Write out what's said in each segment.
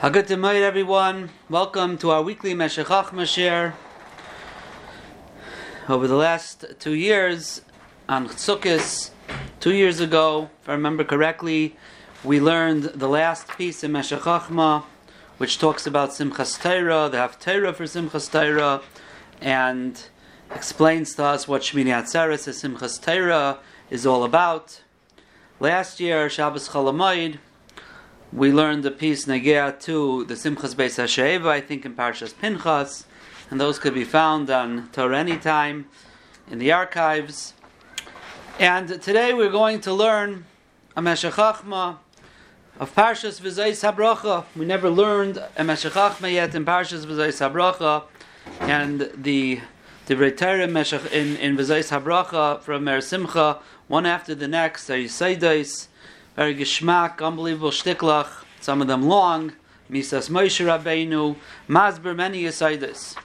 Good night, everyone. Welcome to our weekly Meshechach Mashir. Over the last two years, on Chukkis, two years ago, if I remember correctly, we learned the last piece in Meshechachma, which talks about Simchas Torah, the Haftarah for Simchas Torah, and explains to us what Shmini Atzeres, Simchas Torah, is all about. Last year, Shabbos Cholamoid, we learned the piece Negea to the Simchas Beis Hasheva, I think in Parshas Pinchas, and those could be found on Torah Anytime in the archives. And today we're going to learn a Meshechachma of Parshas V'zayis Habracha. We never learned a Meshechachma yet in Parshas V'zayis Habracha, and the Divrei Torah in in V'zayis Habracha from Meir Simcha, one after the next, are Yisaidos, very geschmack, unbelievable shtiklach, some of them long, Misas Moshe Rabbeinu, Masber, many Yisaitis.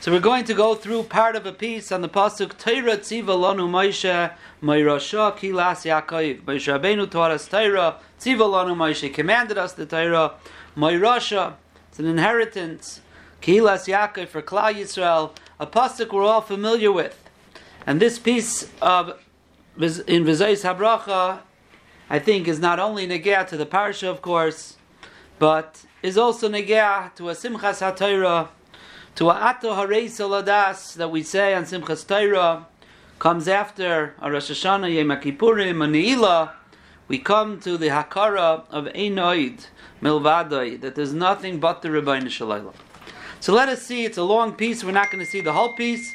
So we're going to go through part of a piece on the pasuk Torah Tziva Lanu Moshe Moirasha Kilas Yaakov. Moshe Rabbeinu taught us Torah Tziva Lanu Moshe commanded us the Torah Moirasha. It's an inheritance. Kilas Yaakov for Klal Yisrael, a pasuk we're all familiar with. And this piece of in Vizayis Habracha I think is not only negea to the parsha, of course, but is also negea to a simchas haTorah, to a ato harei saladas that we say on simchas Torah, comes after a Rosh Hashanah, Yom Kippurim, a we come to the hakara of Einoid, Milvadoi, that there's nothing but the Rebbeinu Shalayla. So let us see, it's a long piece, we're not going to see the whole piece,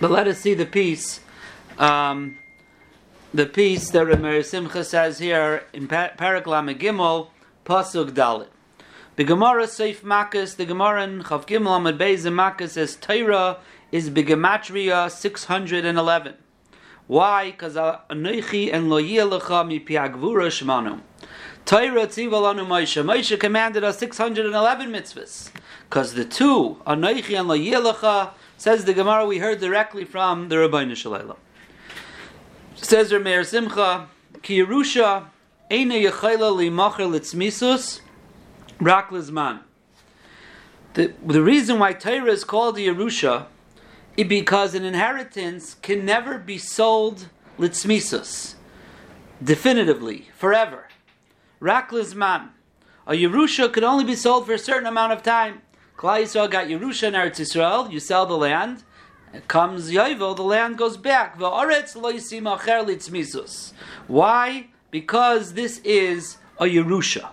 but let us see the piece. Um, the piece that Rameir Simcha says here in Paraklam Gimel, Pasuk Dalit. The Gemara Seif Makkis, the Gemara in Chav Gimel Amad Beis Makkis says Torah is Bigematria 611. Why? Because Anoichi and Lo Yelecha mi Piagvura Shmanu. Torah Tzivalanu Moshe. Moshe commanded us 611 mitzvahs. Because the two, Anoichi and Lo Yelecha, says the Gemara we heard directly from the Rabbeinu Shalom. Says Rameir Simcha, Ki Yerusha Eina Yechayla Limacher Litzmisus Rak Lizman. The, the reason why Torah is called the Yerusha is because an inheritance can never be sold litzmisus, definitively, forever. Rak Lizman. A Yerusha could only be sold for a certain amount of time. Klal Yisrael got Yerusha in Eretz Yisrael, you sell the land, comes Yovel, the land goes back. Why? Because this is a Yerusha.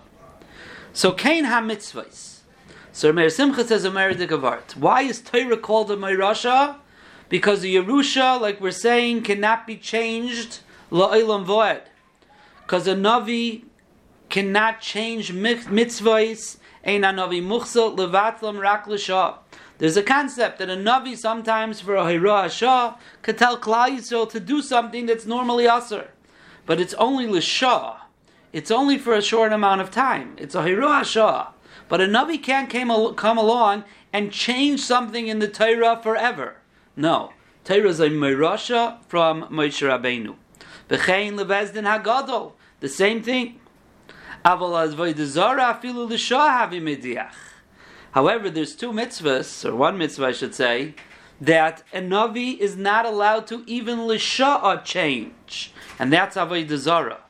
So Kain ha-mitzvahs. So Meir Simcha says a Meredikavart. Why is Torah called a Meirasha? Because the Yerusha, like we're saying, cannot be changed la'olam voed. Because a Navi cannot change mitzvahs. Ein a Navi muchsel levatlam rak. There's a concept that a Navi sometimes for a Hira Shah could tell Klal Yisrael to do something that's normally Asr. But it's only L'Shah. It's only for a short amount of time. It's a Hira Shah. But a Navi can't come along and change something in the Torah forever. No. Torah is a Mirasha from Moshe Rabbeinu. V'chein levezdin hagadol. The same thing. Aval az v'ydazara afilu l'shah havi mediach. However, there's two mitzvahs, or one mitzvah I should say, that a Navi is not allowed to even Lisha'a change. And that's Avodah Zarah.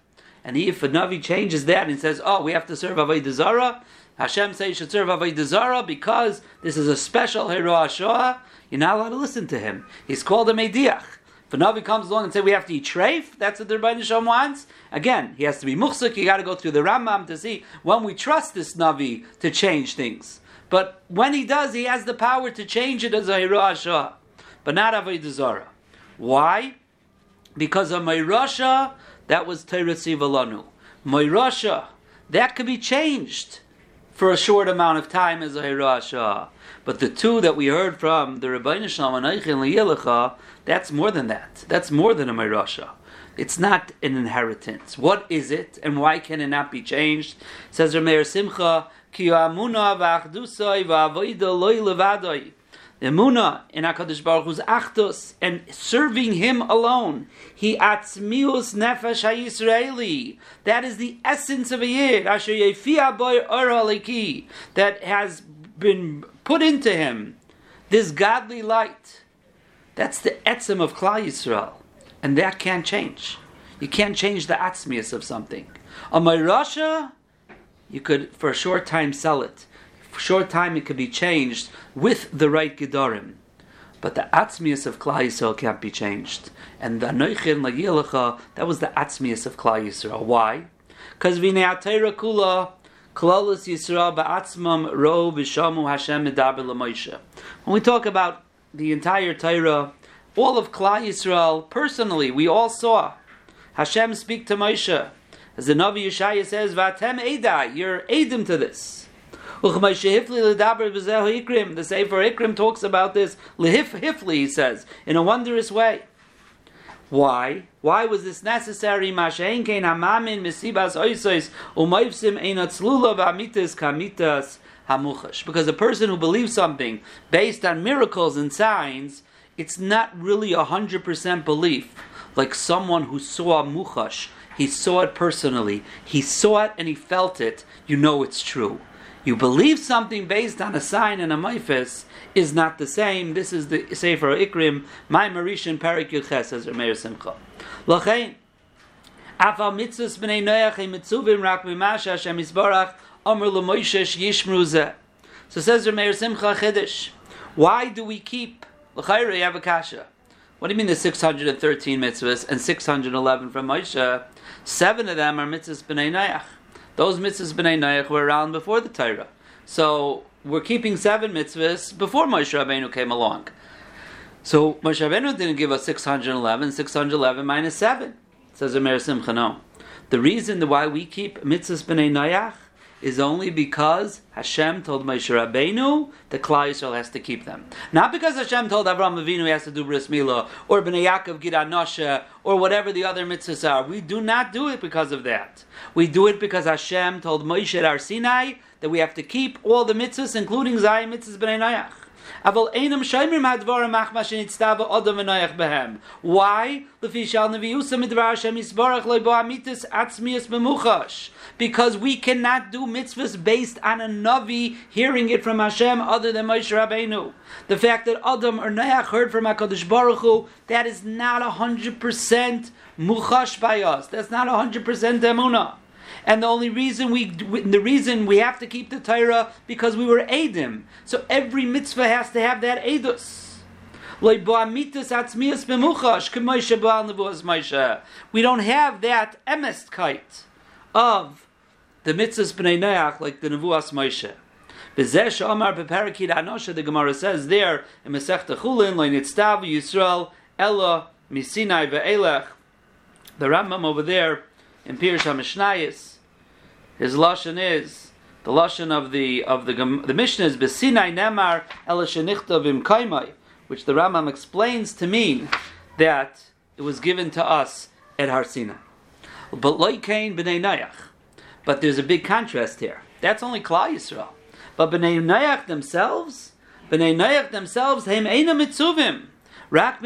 And if a Navi changes that and says, oh, we have to serve Avodah Zarah, Hashem says you should serve Avodah Zarah because this is a special Hero Shoah, you're not allowed to listen to him. He's called a Mediach. If a Navi comes along and says we have to eat treif, that's what the Rebbeinu Shalom wants. Again, he has to be muchsuk. You got to go through the Rambam to see when we trust this Navi to change things. But when he does, he has the power to change it as a Hirah but not Avodah Zarah. Why? Because a Meirasha, that was Torah Sivalanu. Meirasha, that could be changed for a short amount of time as a Hirasha. But the two that we heard from the Rabbeinu Shalom and that's more than that. That's more than a Meirasha. It's not an inheritance. What is it, and why can it not be changed? Says Rameir Simcha, the Emuna in Hakadosh Baruch Hu's Achdus and serving Him alone. He atzmius nefesh hayisraeli. That is the essence of a yid. Asher yefia boy or that has been put into him this godly light. That's the etzem of Klal Yisrael, and that can't change. You can't change the atzmius of something. A Rasha, you could for a short time sell it. For a short time, it could be changed with the right gedarim. But the atzmius of Klal Yisrael can't be changed. And the Anoichin Lagilacha, that was the atzmius of Klal Yisrael. Why? Because Vinei Kula, Klalos Yisrael Ba'atzmam Ro B'Shamu Hashem Medaber. When we talk about the entire Torah, all of Klal Yisrael, personally, we all saw Hashem speak to Moshe. As the Navi Yeshaya says, Vatem Eda, you're Edim to this. The Sefer Ikrim talks about this, Lehif Hifli, he says, in a wondrous way. Why? Why was this necessary? Because a person who believes something based on miracles and signs, it's not really a hundred percent belief. Like someone who saw muchash, he saw it personally, he saw it and he felt it. You know it's true. You believe something based on a sign and a maifis is not the same. This is the Sefer Ikrim, my Marishan Parik Yudches, says Rameir Simcha. Lachain, Afal mitzvahs b'nei noyach e mitzuvim rak b'masha Hashem Yisbarach Omer l'moishesh yishmru zeh. So says Rameir Simcha Chiddush, why do we keep, l'chayra you have. What do you mean the 613 mitzvahs and 611 from Moshe? Seven of them are mitzvahs b'nei noyach. Those mitzvahs b'nei Noach were around before the Torah. So we're keeping seven mitzvahs before Moshe Rabbeinu came along. So Moshe Rabbeinu didn't give us 611, 611 minus 7, says Amir Simcha. The reason why we keep mitzvahs b'nei Noach is only because Hashem told Moshe Rabbeinu that Klal Yisrael has to keep them. Not because Hashem told Avraham Avinu he has to do bris milah or Bnei Yaakov Gid Anosha or whatever the other mitzvahs are. We do not do it because of that. We do it because Hashem told Moshe at Sinai that we have to keep all the mitzvahs, including Zayim mitzvahs Bnei Noach. Aval einam shaymer madvar machma shenitztava adam v'noyach behem. Why? Lefi shal neviyusa midvar Hashem yisbarach loy bo amitis atzmias memuchash. Because we cannot do mitzvahs based on a Navi hearing it from Hashem other than Moshe Rabbeinu. The fact that Adam or Noach heard from HaKadosh Baruch Hu, that is not 100% muchash by us. That's not 100% emunah. And the only reason we, the reason we have to keep the Torah because we were Edim. So every mitzvah has to have that Edus. We don't have that emestkeit of the mitzvahs b'nei Noach like the nevuas Moshe. B'zeh Omar beparakid anosha, the Gemara says there in Masechta Chulin, lo nitztav Yisrael ella misinai ve'elech. The Rambam over there in Pirush HaMishnayis, his lashon is the lashon of the of the the Mishnah is besinai nemar elashenichtav kaimai, which the Rambam explains to mean that it was given to us at Har Sinai. But loikain b'nei Nayach. But there's a big contrast here. That's only Klal Yisrael. But b'nei Nayach themselves, b'nei Nayach themselves, heim eina mitzuvim, rak.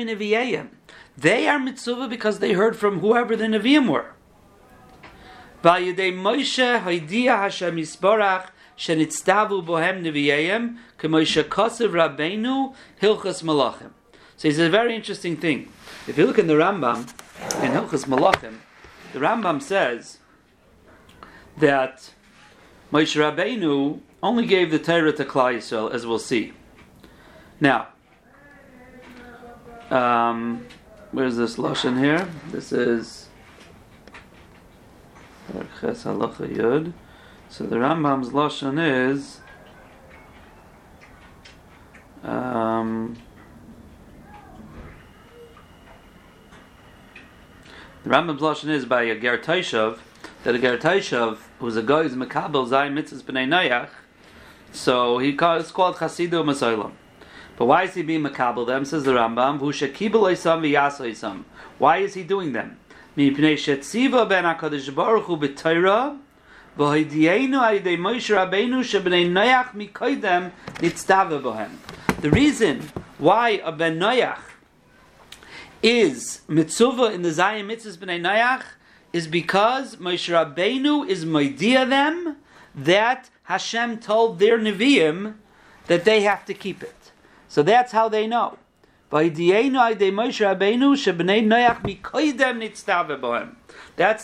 They are mitzvah because they heard from whoever the Nevi'im were. Vayidei Moshe Haidia Hashem Yisborach Shenitztavu Bohem Neviyayim K'Moshe Kosev Rabbeinu Hilchas Malachim. So it's a very interesting thing. If you look in the Rambam, in Hilchas Malachim, the Rambam says that Moshe Rabbeinu only gave the Torah to Klal Yisrael, as we'll see. Now, um, where's this lashon here? This is. So the Rambam's lashon is um, the Rambam's lashon is by a Ger Taishav that a Ger Taishav was a guy who's Makabel Zay Mitzvahs B'nei Noyach. So he it's called Chasidu Masoilam. But why is he being Makabel them? Says the Rambam. Who shekibel Isam Why is he doing them? מפני שציווה בין הקדוש ברוך הוא בתורה והודיענו על ידי מוישה רבנו שבני נוח מקודם נצטווה בהם. The reason why a ben Noach is mitzvah in the Zayin mitzvahs b'nei Noach is because Moshe Rabbeinu is moidia them that Hashem told their Nevi'im that they have to keep it. So that's how they know. That's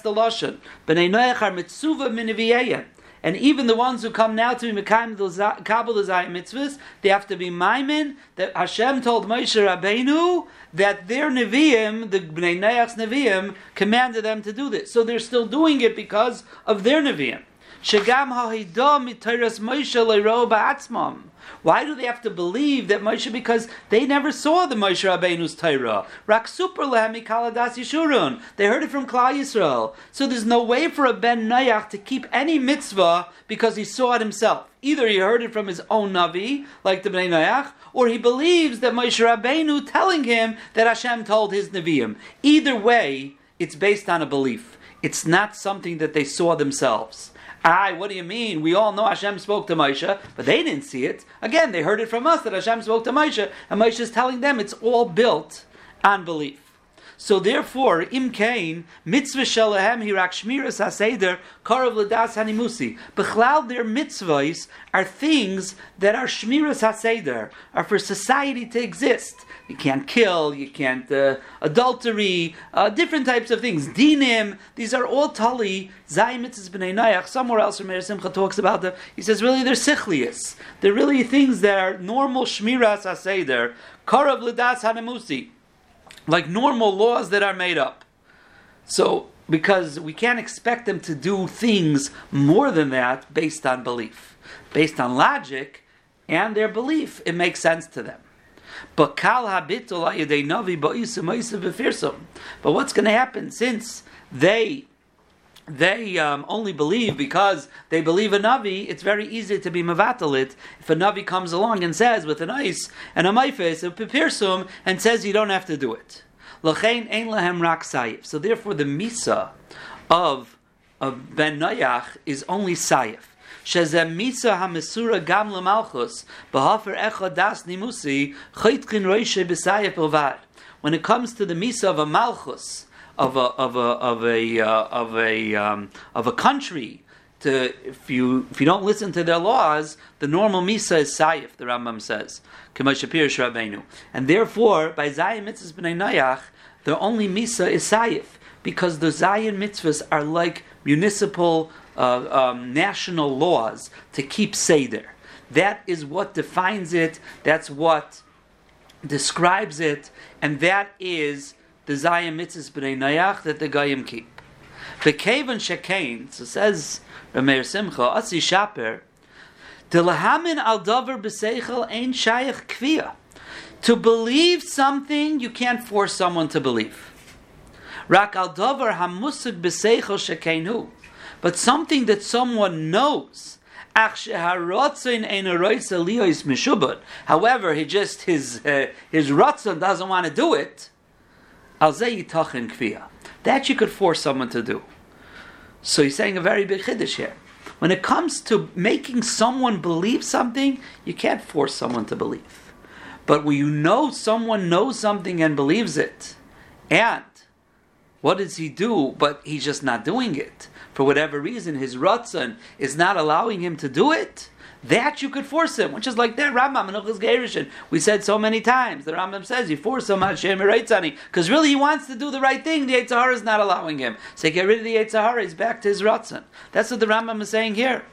the lashon. Bnei Noach are mitzuva miniviyayim. And even the ones who come now to be Mekayim Zayim mitzvahs, they have to be Maimin that Hashem told Moshe Rabbeinu that their Nevi'im, the Bnei Noach's Nevi'im, commanded them to do this. So they're still doing it because of their Nevi'im. Shagam Moshe ba'atzmam. Why do they have to believe that Moshe? Because they never saw the Moshe Rabbeinu's Torah. Rak super kaladas yishurun. They heard it from Klal Yisrael. So there's no way for a Ben Nayach to keep any mitzvah because he saw it himself. Either he heard it from his own Navi, like the Ben Nayach, or he believes that Moshe Rabbeinu telling him that Hashem told his Nevi'im. Either way, it's based on a belief. It's not something that they saw themselves. Aye, what do you mean? We all know Hashem spoke to Moshe, but they didn't see it. Again, they heard it from us that Hashem spoke to Moshe, and Moshe is telling them it's all built on belief. So therefore, im kain mitzvah shalahem hirak shmiras haseder karav ledas hanimusi. Bechlal their mitzvahs are things that are shmiras haseder, are for society to exist. You can't kill, you can't uh, adultery, uh, different types of things. Dinim, these are all tali zayim mitzvahs b'nei nayach. Somewhere else, Rameir Simcha talks about them. He says really they're sichlius. They're really things that are normal shmiras haseder. Karav ledas hanimusi like normal laws that are made up. So, because we can't expect them to do things more than that based on belief. Based on logic and their belief, it makes sense to them. But But what's going to happen since they they um, only believe because they believe a Navi, it's very easy to be Mavatalit if a Navi comes along and says with an ice and a maifes, a pipirsum, and says you don't have to do it. So therefore the Misa of, of Ben Noyach is only sayif. Misa das. When it comes to the Misa of a malchus, of a of a of a uh, of a um, of a country. To, if you if you don't listen to their laws, the normal misa is sayif. The Rambam says, and therefore by Zayim mitzvahs b'nei the only misa is sayif because the Zayin mitzvahs are like municipal uh, um, national laws to keep seder. That is what defines it. That's what describes it, and that is the Zayim mitzvahs b'nei Nayach that the Goyim keep. The Kavan Shekain, so says Rameir Simcha, Asi Shaper, Lahamin al davar b'seichel ein shayach kviya. To believe something, you can't force someone to believe. Rak al davar hamusig b'seichel shekainu. But something that someone knows. However, he just his uh, his doesn't want to do it. That you could force someone to do. So he's saying a very big chiddush here. When it comes to making someone believe something, you can't force someone to believe. But when you know someone knows something and believes it, and what does he do? But he's just not doing it. For whatever reason, his ratzon is not allowing him to do it. That you could force him, which is like that Rambam and Gerishin. We said so many times. The Rambam says you force him Hashem because really he wants to do the right thing. The Yitzhahara is not allowing him. So get rid of the Yitzhahara. He's back to his Ratzon. That's what the Rambam is saying here.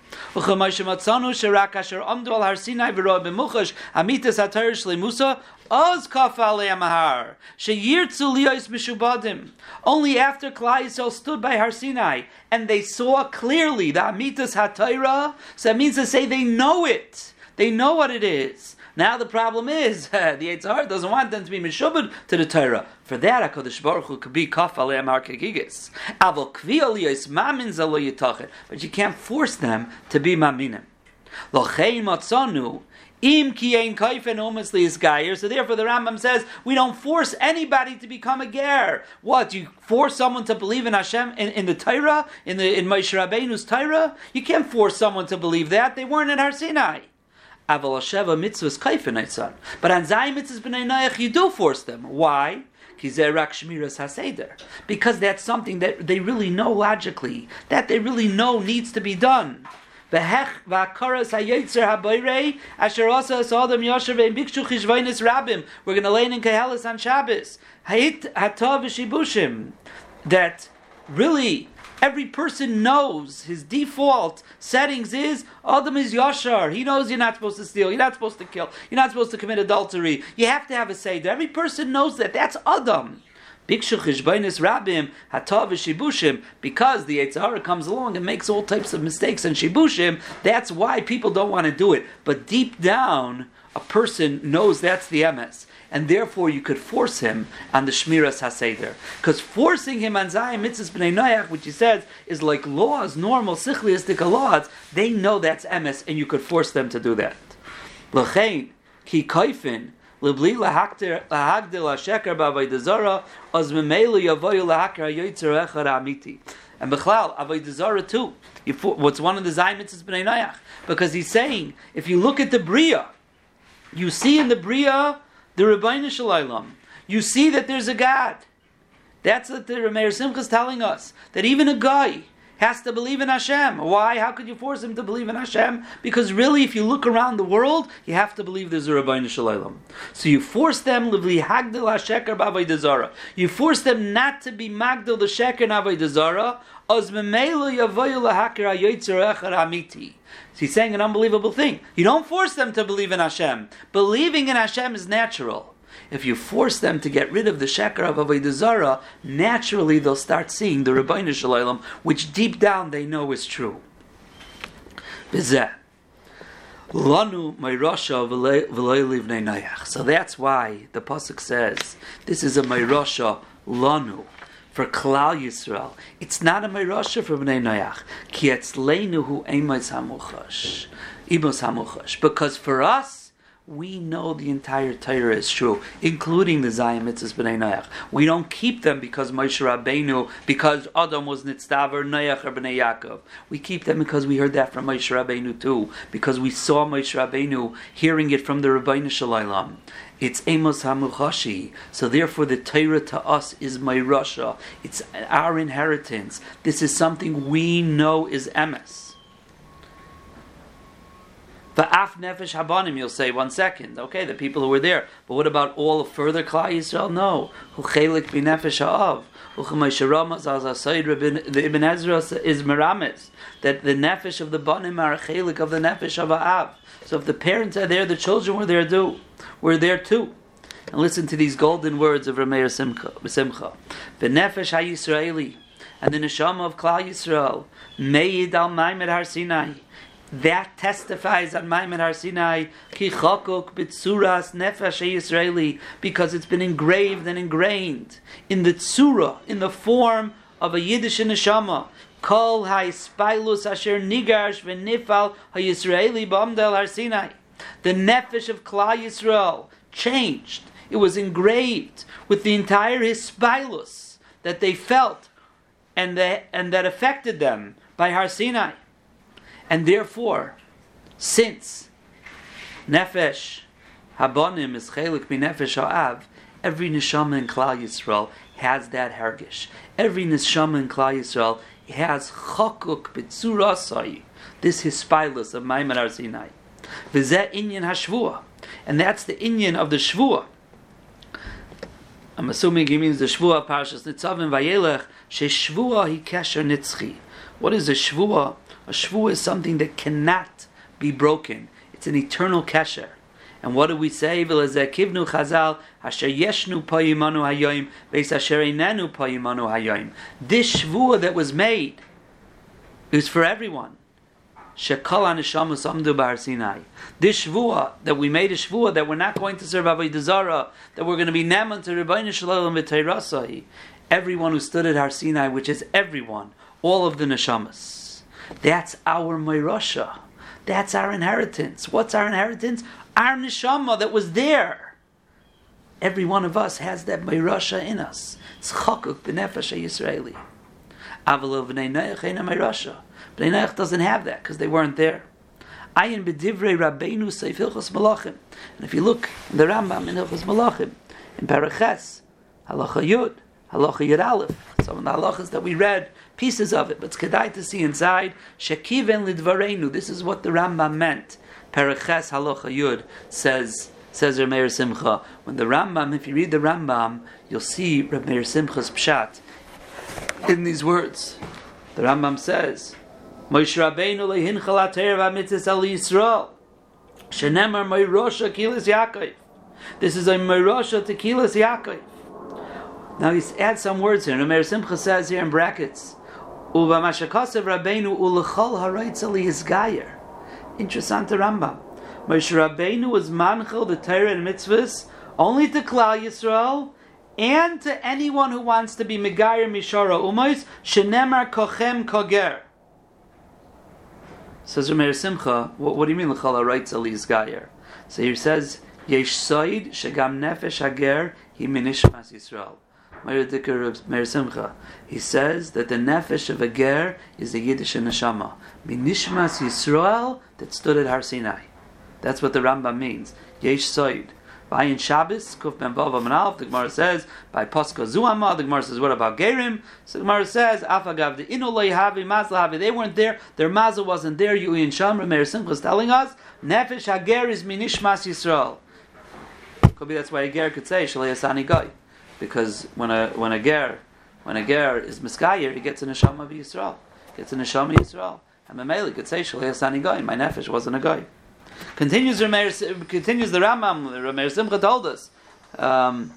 Only after Klal Yisrael stood by Har Sinai and they saw clearly the Amitas HaTorah, so that means to say they know it. They know what it is. Now the problem is the Yitzhar doesn't want them to be mishubad to the Torah. For that, Hakadosh Baruch Hu could be kaf aleim arkegigis. Avol mamin zalo yitachet. But you can't force them to be maminim. Lochein matzanu Im kiein kaifen omesli is gayer. So therefore, the Rambam says we don't force anybody to become a ger. What you force someone to believe in Hashem in, in the Torah in the in Moshe Rabbeinu's Torah? You can't force someone to believe that they weren't in Har Sinai. Aval Sheva mitzvahs kaifin But on Zayim mitzvahs b'nei Noach, you do force them. Why? Because that's something that they really know logically, that they really know needs to be done. We're going to learn in Kehelis on Shabbos. That really Every person knows his default settings is Adam is Yashar. He knows you're not supposed to steal, you're not supposed to kill, you're not supposed to commit adultery. You have to have a Seder. Every person knows that. That's Adam. Shibushim because the Yitzhara comes along and makes all types of mistakes and shibushim. That's why people don't want to do it. But deep down, a person knows that's the MS and therefore you could force him on the Shmiras HaSeder. Because forcing him on Zayim Mitzvahs B'nai Noach, which he says is like laws, normal, sichliistic laws, they know that's emes, and you could force them to do that. L'chein, ki kaifin, Libli lahakdir hasheker ba'avodah az memelu yavoyu lahakar yoytzer echad amiti. And Bechlal, Avodah too. What's one of the Zaymitzes is B'nai Noach? Because he's saying, if you look at the Bria, you see in the Bria the Rabbeinu Shalom. You see that there's a God. That's what the Meir Simcha is telling us. That even a guy has to believe in Hashem. Why? How could you force him to believe in Hashem? Because really, if you look around the world, you have to believe there's a Rabbeinu Shalom. So you force them livli hagdil hasheker b'avodah You force them not to be magdil the sheker and avodah zara. Oz memelo yavoyu lahaker hayoytzer echad amiti. He's saying an unbelievable thing. You don't force them to believe in Hashem. Believing in Hashem is natural. If you force them to get rid of the sheker of Avodah Zarah, naturally they'll start seeing the Rabbeinu Shalom, which deep down they know is true. So that's why the pasuk says this is a Mayrosha Lanu for Klal Yisrael. It's not a Meirasha for Bnei Noach. Ki etzleinu hu eimos hamuchash. Imos hamuchash. Because for us, we know the entire Torah is true, including the Zayim Mitzvahs B'nai Noach. We don't keep them because Moshe Rabbeinu, because Adam was Nitzdav Noach or B'nai Yaakov. We keep them because we heard that from Moshe Rabbeinu too, because we saw Moshe Rabbeinu hearing it from the Rabbeinu Shalom. It's Amos Hamuchashi. So therefore the Torah to us is my Russia. It's our inheritance. This is something we know is Emes. Af nefesh habanim, you'll say one second. Okay, the people who were there. But what about all the further Klal Yisrael? No. Hu chelik b'nefesh ha'av. The Ibn Ezra is meramis that the nefesh of the banim are chelik of the nefesh of ha'av. So if the parents are there, the children were there too. Were there too. And listen to these golden words of Rameir Simcha. The nefesh ha'Yisraeli and the neshama of Klal Yisrael made al Maimed Har Sinai that testifies on Maimon Har Sinai ki chokuk b'tzuras nefesh Yisraeli because it's been engraved and ingrained in the tzura, in the form of a Yiddish neshama. Kol ha'ispailus asher nigash v'nifal ha'Yisraeli b'amdel Har Sinai. The nefesh of Klal Yisrael changed. It was engraved with the entire hispilus that they felt and, that and that affected them by Har Sinai. And therefore, since Nefesh Habonim is Chelik Nefesh Ha'av, every neshama in Klal Yisrael has that hergish. Every neshama in Klal Yisrael has chokuk b'tzurasai, this hispilus of Maimon Har Sinai. V'zeh inyan hashvua, and that's the inyan of the shvua. I'm assuming he means the shvua parshas nitzavim vayelech sheshvua hi kesher nitzchi. What is a shvua? A shvu is something that cannot be broken. It's an eternal kesher. And what do we say? Kivnu chazal. This shvua that was made is for everyone. Sinai. This shvua that we made a shvua that we're not going to serve avodah zara, that we're going to be neman to Rebbeinu Shalom v'teirasai. Everyone who stood at Har Sinai, which is everyone, all of the neshamas. That's our Moirasha. That's our inheritance. What's our inheritance? Our neshama that was there. Every one of us has that Moirasha in us. It's chakuk b'nefesh Yisraeli. Aval b'nei Noach ain't a Moirasha. B'nei Noach doesn't have that because they weren't there. Ayin b'divrei Rabbeinu Seif Hilchos Malachim. And if you look in the Rambam in Hilchos Malachim, in Paraches, Halacha Yud, Halacha Yud Aleph, some of the halachas that we read, pieces of it, but it's kedai to see inside, Shekiven Lidvarenu, this is what the Rambam meant. Paraches Halacha Yud says, says Rameir Simcha, when the Rambam, if you read the Rambam, you'll see Rameir Simcha's pshat in these words. The Rambam says, Moshe Rabbeinu lehin chalater v'amitzis al Yisrael. Shenemar Moirosha Kilis Yaakov. This is a Moirosha Tekilas Yaakov. Now he adds some words here. Rameir Simcha says here in brackets, Uva Mashakasev Rabbeinu ulechol haraitz al Yizgayer. Interesting Rambam. Moshe Rabbeinu was manchel the Torah and mitzvahs only to Klal Yisrael and to anyone who wants to be Megayer Mishara Umais, Shenemar Kochem Koger. Says Rameir Simcha, what, what, do you mean L'chala writes Ali's Gayer? So he says, Yesh Soid Shagam Nefesh Hager Hi Minishmas Yisrael. He says that the nefesh of a ger is the Yiddish neshama. Minishmas Yisrael that stood at Har Sinai. That's what the Rambam means. Yesh Soid. By in Shabbos, Kuf Ben Vav Amanalf, the Gemara says, by Poska Zuama, the Gemara says, what about Gerim? So the Gemara says, Afagav the Inulay Havi, Mazla Havi, they weren't there, their Mazla wasn't there, Yui and Sham, Meir Simcha is telling us, Nefesh Hager is Minishmas Yisrael. Could be that's why a Ger could say, Shalei Asani Goy. Because when a, when a Ger, when a Ger is Miskayer, he gets a Neshama of Yisrael. Gets a Neshama of Yisrael. And Mameli could say, Shalei Goy, my Nefesh wasn't a Goy. Continues Rameir, continues the Rambam. Rameir Simcha told us. Um,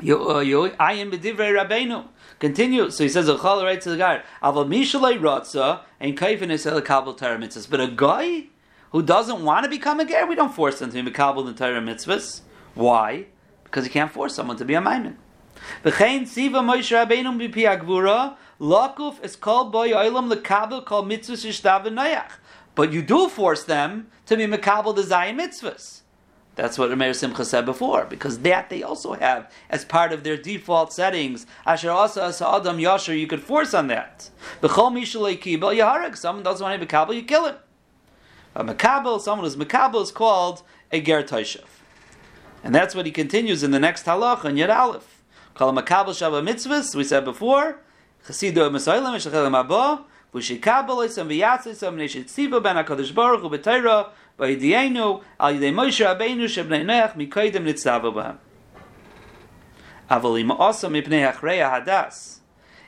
I am b'divrei Rabbeinu. Continue. So he says, "Achal right to the guy. Aval mishalei rotza and kaifin is el kabel Torah mitzvahs." But a guy who doesn't want to become a ger, we don't force him to be kabel the Torah mitzvahs. Why? Because you can't force someone to be a maimin. V'chein siva Moshe Rabbeinu b'pi agvura lakuf is called boy oilam lekabel called mitzvahs yishtav. But you do force them to be Makabal the Zayim mitzvahs. That's what Rameir Simcha said before, because that they also have as part of their default settings. Asher Asa Asa Adam Yasher, you could force on that. B'chol Mishalei Kibel Yaharek, someone doesn't want to be Makabal, you kill him. A Makabal, someone who's Makabal is called a Ger Taishav. And that's what he continues in the next halach on Yad Aleph. Call a Makabal Shabbat Mitzvahs, we said before, Chasidu Masailam, Shechel Mabah, v'shikabel v'yatzisam neshet ben HaKadosh Baruch Hu b'Torah v'yidienu al yidei Moshe Rabbeinu shebnei Noach mikoydem nitzava b'hem. Avalim also mipnei achreya hadas.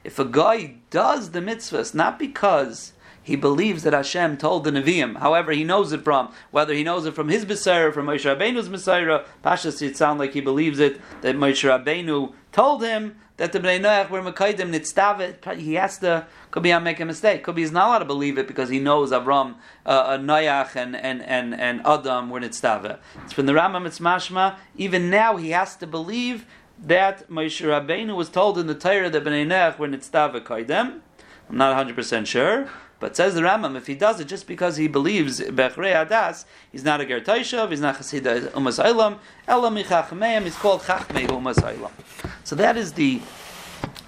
If a guy does the mitzvahs not because he believes that Hashem told the Nevi'im. However, he knows it from whether he knows it from his Messiah, from Moshe Rabbeinu's Messiah. Pashas, it sounds like he believes it that Moshe Rabbeinu told him that the Bnei Noach were Mekaidim Nitztavet. He has to could be I make a mistake. Could be he's not allowed to believe it because he knows Avram, uh, Noach, and and and and Adam were Nitztavet. It's from the Rambam. It's mashma. Even now, he has to believe that Moshe Rabbeinu was told in the Torah that Bnei Noach were Nitztavet Kaidem. I'm not 100 percent sure. But says the Rambam, if he does it just because he believes Bechrei Adas, he's not a Ger Taishav, he's not Chasida Umas Eilam, Elam Chachmeim, he's called Chachmei Umas Eilam. So that is the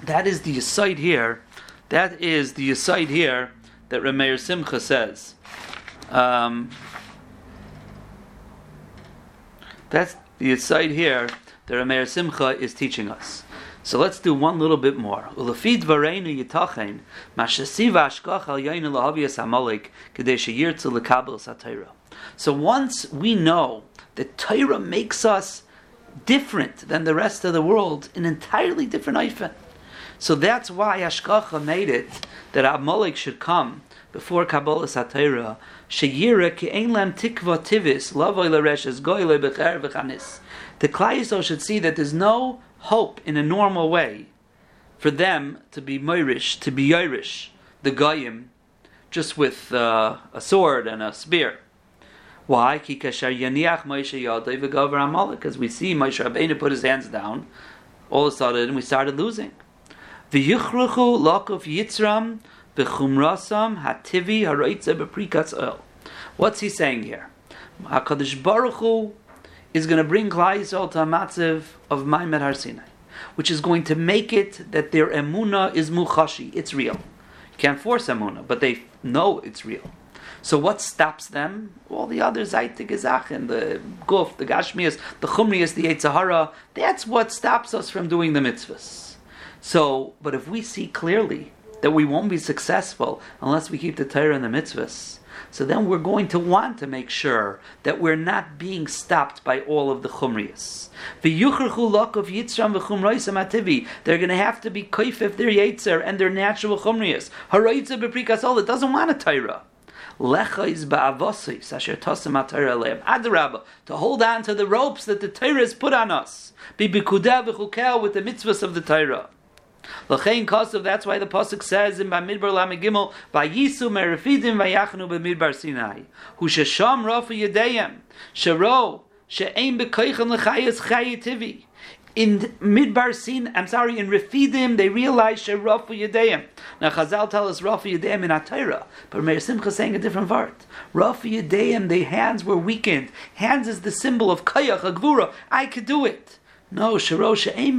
that is the aside here. That is the aside here that Rameir Simcha says. Um, that's the aside here that Rameir Simcha is teaching us. So let's do one little bit more. Ulafid mashasiva ashkach al lahavias yirtzu lekabel satayra. So once we know that Torah makes us different than the rest of the world, an entirely different ifen. So that's why Ashkacha made it that Amalek should come before Kabbalah Satira. Sheyira ki ein lam tikva tivis lavoy l'reshes goyle becher v'chanis. The Klai should see that there's no hope in a normal way for them to be Moirish, to be Irish, the Goyim, just with uh, a sword and a spear. Why? Because we see Moshe Rabbeinu put his hands down, all of a sudden we started losing. Yitzram. What's he saying here? HaKadosh Baruch Hu is going to bring Klai to a matziv of Maimed Har Sinai, which is going to make it that their emuna is muchashi, it's real. You can't force emuna, but they know it's real. So what stops them? All the other Zaitik Gezachen, the Guf, the Gashmias, the Chumrias, the Eitzahara, that's what stops us from doing the mitzvahs. So, but if we see clearly that we won't be successful unless we keep the Torah and the mitzvahs, so then we're going to want to make sure that we're not being stopped by all of the chumrias. They're going to have to be kaif their yetzer and their natural chumrias. It doesn't want a Torah. Adrabah, to hold on to the ropes that the Torah has put on us. Be with the mitzvahs of the Torah. L'chein kosav, that's why the Pasuk says in Bamidbar Lamegimel, Vayisu merifidim vayachnu b'midbar Sinai. Hu shesham rafu yedeyem, shero, she'ein b'koichem l'chayas chayetivi. In Midbar Sin, I'm sorry, in Refidim, they realize Sherafu Yedeyim. Now Chazal tell us Rafu Yedeyim in Atayra, but Meir Simcha saying a different part. Rafu Yedeyim, the hands were weakened. Hands is the symbol of Kayach, Agvura. I could do it. No, Sharosha aim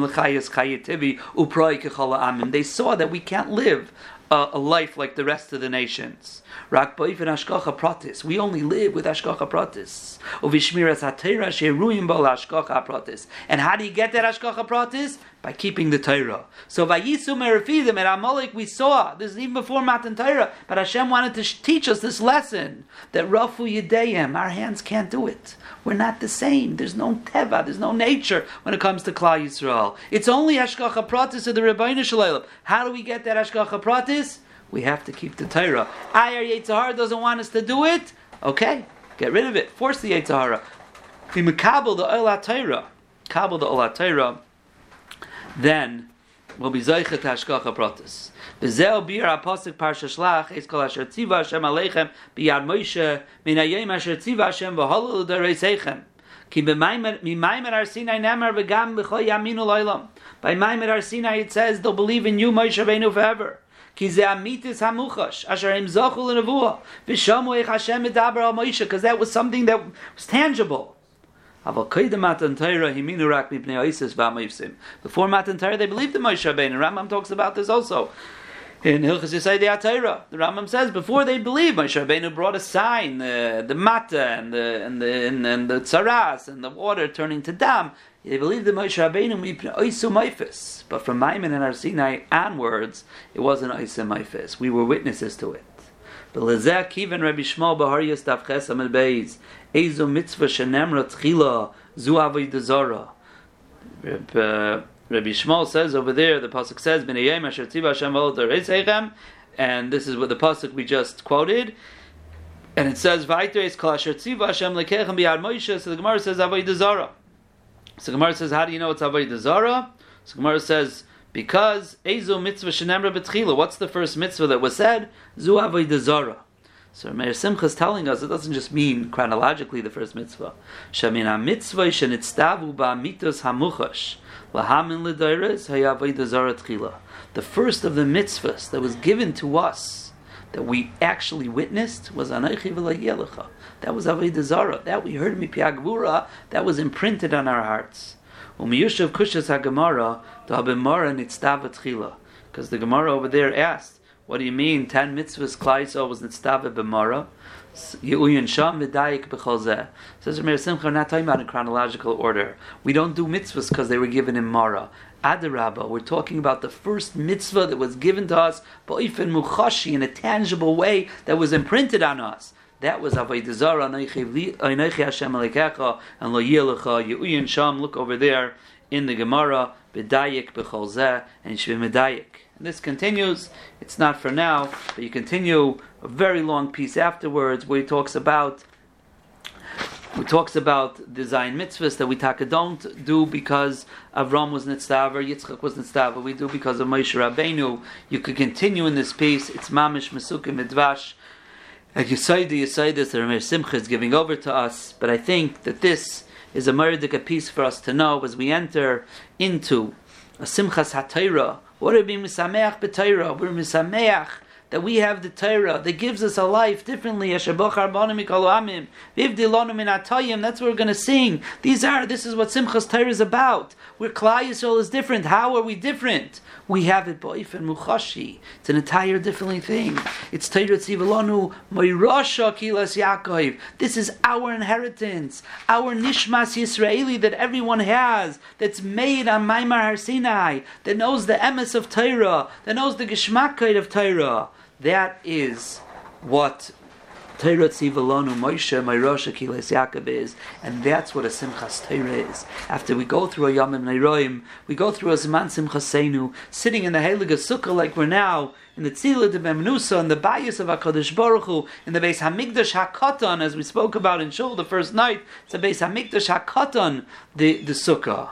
lechayas chayetivi uproi kechala amin. They saw that we can't live a, a, life like the rest of the nations. Rak boif and ashkocha pratis. We only live with ashkocha pratis. Uvishmiras hatera sheruim bal ashkocha pratis. And how do you get that ashkocha pratis? By keeping the Torah. So vayisu merafidim at Amalek we saw this is even before Matan Torah, but Hashem wanted to teach us this lesson that rafu yedeyim our hands can't do it. We're not the same. There's no teva. There's no nature when it comes to Klal Yisrael. It's only Hashgacha Pratis of the Rebbeinu Shalom. How do we get that Hashgacha Pratis? We have to keep the Torah. Ayer Yitzhahara doesn't want us to do it. Okay, get rid of it. Force the Yitzhahara. We mekabel the Ola Torah. Kabel the Ola Torah. Then we'll be Zaychet Hashgacha Pratis. V'zeu bir apostle parsha shlach es kol asher tziva Hashem aleichem biyad Moshe min hayom asher tziva Hashem v'holol d'reisechem. Ki b'maymer ar Sinai nemar v'gam b'choy yaminu loylam. By Maimer ar Sinai it says they'll believe in you Moshe Rabbeinu forever. Ki ze amitis hamuchash asher im zochul nevuah v'shamu eich Hashem medaber al Moshe because that was something that was tangible. Before Matan Torah, they believed in Moshe Rabbeinu. Rambam talks about this also in Hilchas Yisaydi Atayra, the Rambam says before they believe, Moshe Rabbeinu brought a sign, the the mata and the and the and, and the tzaras and the water turning to dam. They believed that Moshe Rabbeinu oisu maifis, but from Maimon and Arsinai onwards, it wasn't oisu maifis. We were witnesses to it. But lezeh kiven Rabbi Shmuel bahar yistaf chesam el beis ezu mitzvah shenemra tchila zu avodah uh, Rabbi Shmuel says over there, the pasuk says, "B'nei asher tziva Hashem and this is what the pasuk we just quoted. And it says, "Vayteres kol asher tziva Hashem lekechem biyad Moshe." So the Gemara says, "Avodah Zara." So Gemara says, "How do you know it's Avodah Zara?" So Gemara says, "Because ezo mitzvah shenemra betchila." What's the first mitzvah that was said? Zu Avodah Zara. So Meir Simcha is telling us it doesn't just mean chronologically the first mitzvah. Shamina mitzvah shenitztavu ba mitos hamuchash. The first of the mitzvahs that was given to us that we actually witnessed was V'Layelecha. That was Avodah Zarah. That we heard Mipiagvura. That was imprinted on our hearts. Umiyushav Kushas HaGemara Da'abimara Nitztava Tchila. Because the Gemara over there asked, what do you mean? Ten mitzvahs Klaiso was Nitztava B'Mara. Says Simcha, we're not talking about in chronological order. We don't do mitzvahs because they were given in Mara. Adarabba, we're talking about the first mitzvah that was given to us, Ba'ifin Muchashi, in a tangible way that was imprinted on us. That was Avodah Zarah, and Lo Ye'uyin Sham, look over there in the Gemara, B'Dayik B'Chol and Shvi Medayik. This continues. It's not for now, but you continue a very long piece afterwards where he talks about he talks about design mitzvahs that we taka don't do because Avram was nitztaver, Yitzchak was nitztaver. We do because of Moshe Rabbeinu. You could continue in this piece. It's mamish mesukim midvash. The say this, the Rameir Simcha is giving over to us. But I think that this is a murdik piece for us to know as we enter into a simchas hatayra what are we misameach b'Torah? We're misameach that we have the Torah that gives us a life differently. That's what we're going to sing. These are, this is what Simchas Torah is about. Where Klal Yisrael is different. How are we different? We have it boif and muchashi. It's an entire different thing. It's Torah Tzivalonu Moirasha Kilas Yaakov. This is our inheritance, our Nishmas Yisraeli that everyone has, that's made on Maimar Har Sinai, that knows the emes of Torah, that knows the Geschmackkeit of Torah. That is what Moshe Kiles Yaakov is, and that's what a Simchas Torah is. After we go through a Yamim Neiroim, we go through a Zman Simchasenu, sitting in the Heilige Sukkah like we're now, in the Tzila de Bemnusa, in the Bayis of HaKadosh Baruch Hu, in the Beis Hamikdash HaKatan, as we spoke about in Shul the first night, it's the Beis Hamikdash HaKatan, the, the Sukkah.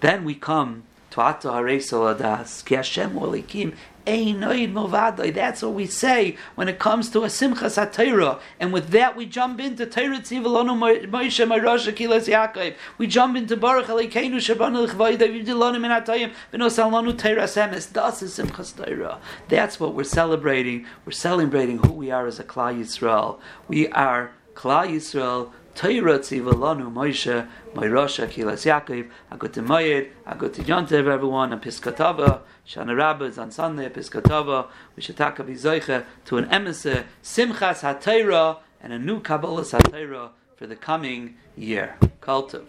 Then we come to Ato Haresel Adas, Ki Hashem Olikim that's what we say when it comes to a Simchas HaTorah. And with that we jump into Torah Tzivalonu Moshe Marasha Kilas Yaakov. We jump into Baruch Aleikeinu Shabanu L'chvayda Yudilonu Min HaTayim V'nosalanu Torah Semes. Das is Simchas Torah. That's what we're celebrating. We're celebrating who we are as a Klal Yisrael. We are Klal Yisrael Torah tzivalanu Moshe, Moirosha Kilas Yaakov, I go to Moyed, I go to Yontev, everyone, and Piskatava, Shana Rabbah is on Sunday, Piskatava, we should talk to an emissary, Simchas HaTorah, and a new Kabbalah HaTorah for the coming year. Kultiv.